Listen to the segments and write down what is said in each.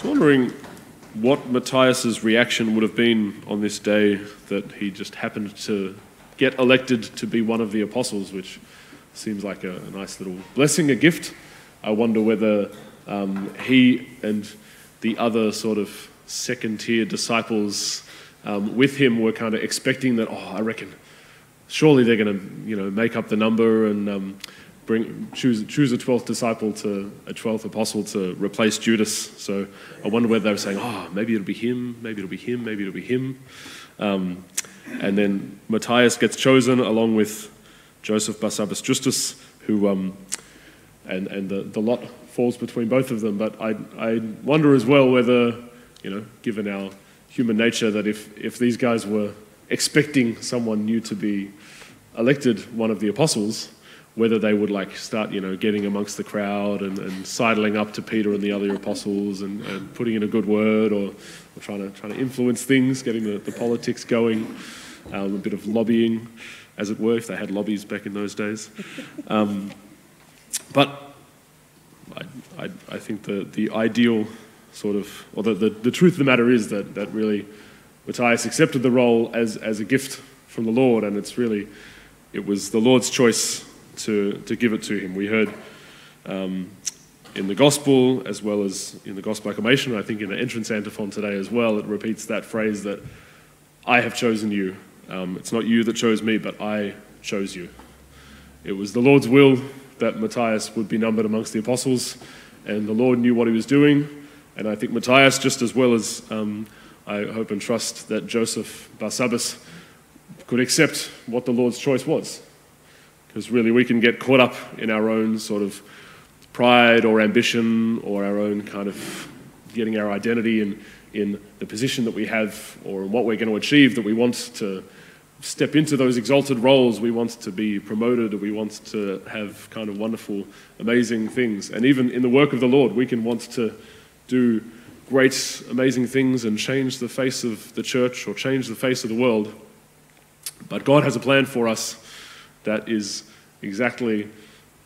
was wondering what Matthias's reaction would have been on this day that he just happened to get elected to be one of the apostles, which seems like a, a nice little blessing, a gift. I wonder whether um, he and the other sort of second tier disciples um, with him were kind of expecting that, oh, I reckon surely they're going to, you know, make up the number and um, bring, choose, choose a 12th disciple to a 12th apostle to replace Judas. So I wonder whether they were saying, oh, maybe it'll be him, maybe it'll be him, maybe it'll be him. Um, and then Matthias gets chosen along with Joseph Barsabbas Justus, who, um, and, and the, the lot falls between both of them. But I, I wonder as well whether, you know, given our human nature, that if, if these guys were expecting someone new to be elected one of the apostles, whether they would like start, you know, getting amongst the crowd and, and sidling up to Peter and the other apostles and, and putting in a good word or, or, trying to trying to influence things, getting the, the politics going, um, a bit of lobbying, as it were, if they had lobbies back in those days. Um, but I, I, I, think the, the ideal sort of, or the, the, the truth of the matter is that, that really Matthias accepted the role as, as a gift from the Lord, and it's really, it was the Lord's choice to, to give it to him. We heard um, in the gospel, as well as in the gospel acclamation, I think in the entrance antiphon today as well, it repeats that phrase that I have chosen you. Um, it's not you that chose me, but I chose you. It was the Lord's will that Matthias would be numbered amongst the apostles, and the Lord knew what he was doing. And I think Matthias, just as well as um, I hope and trust that Joseph Barsabbas could accept what the Lord's choice was. Because really, we can get caught up in our own sort of pride or ambition or our own kind of getting our identity in, in the position that we have or what we're going to achieve that we want to step into those exalted roles. We want to be promoted, we want to have kind of wonderful, amazing things. And even in the work of the Lord, we can want to do great, amazing things and change the face of the church or change the face of the world. But God has a plan for us that is exactly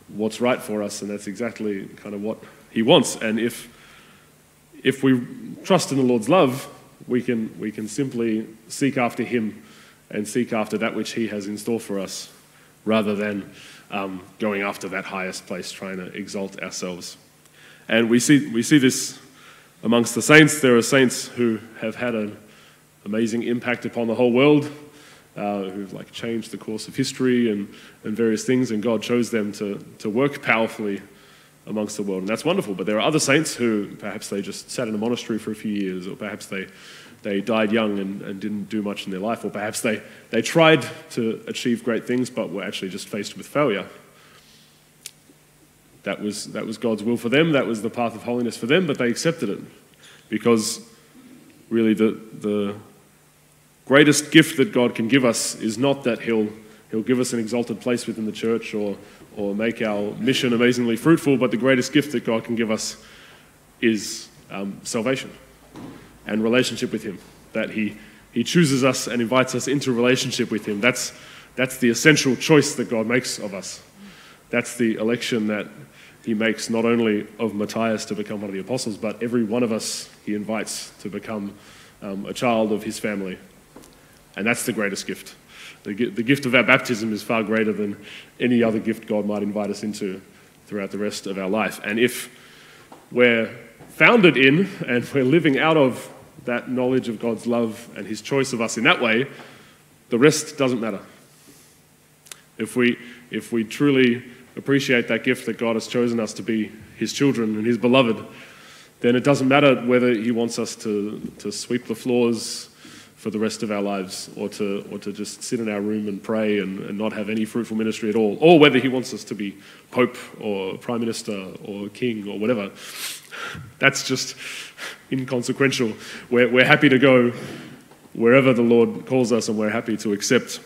what's right for us, and that's exactly kind of what He wants. And if, if we trust in the Lord's love, we can, we can simply seek after Him and seek after that which He has in store for us rather than um, going after that highest place, trying to exalt ourselves. And we see, we see this amongst the saints. There are saints who have had an amazing impact upon the whole world uh, who've like changed the course of history and, and various things, and God chose them to, to work powerfully amongst the world. And that's wonderful. But there are other saints who perhaps they just sat in a monastery for a few years, or perhaps they, they died young and, and didn't do much in their life, or perhaps they, they tried to achieve great things but were actually just faced with failure. That was, that was God's will for them, that was the path of holiness for them, but they accepted it because really the, the, greatest gift that God can give us is not that He'll, he'll give us an exalted place within the church or, or make our mission amazingly fruitful, but the greatest gift that God can give us is um, salvation and relationship with Him. That He, he chooses us and invites us into relationship with Him. That's, that's the essential choice that God makes of us. That's the election that He makes not only of Matthias to become one of the apostles, but every one of us He invites to become um, a child of His family and that's the greatest gift. The, gift of our baptism is far greater than any other gift God might invite us into throughout the rest of our life. And if we're founded in and we're living out of that knowledge of God's love and His choice of us in that way, the rest doesn't matter. If we, if we truly appreciate that gift that God has chosen us to be His children and His beloved, then it doesn't matter whether He wants us to, to sweep the floors for the rest of our lives, or to, or to just sit in our room and pray and, and not have any fruitful ministry at all, or whether he wants us to be Pope or Prime Minister or King or whatever. That's just inconsequential. We're, we're happy to go wherever the Lord calls us, and we're happy to accept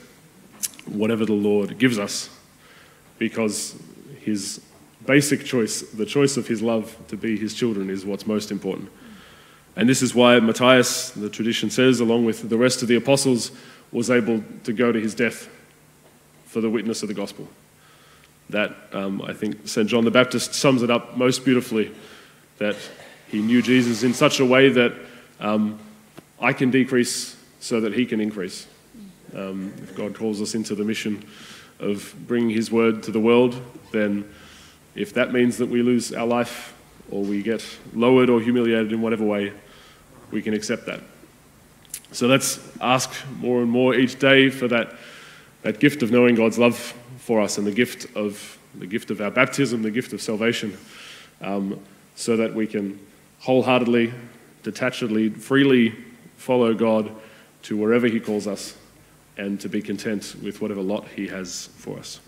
whatever the Lord gives us because his basic choice, the choice of his love to be his children, is what's most important. And this is why Matthias, the tradition says, along with the rest of the apostles, was able to go to his death for the witness of the gospel. That, um, I think, St. John the Baptist sums it up most beautifully that he knew Jesus in such a way that um, I can decrease so that he can increase. Um, if God calls us into the mission of bringing his word to the world, then if that means that we lose our life or we get lowered or humiliated in whatever way, we can accept that. So let's ask more and more each day for that, that gift of knowing God's love for us and the gift of the gift of our baptism, the gift of salvation, um, so that we can wholeheartedly, detachedly, freely follow God to wherever He calls us and to be content with whatever lot He has for us.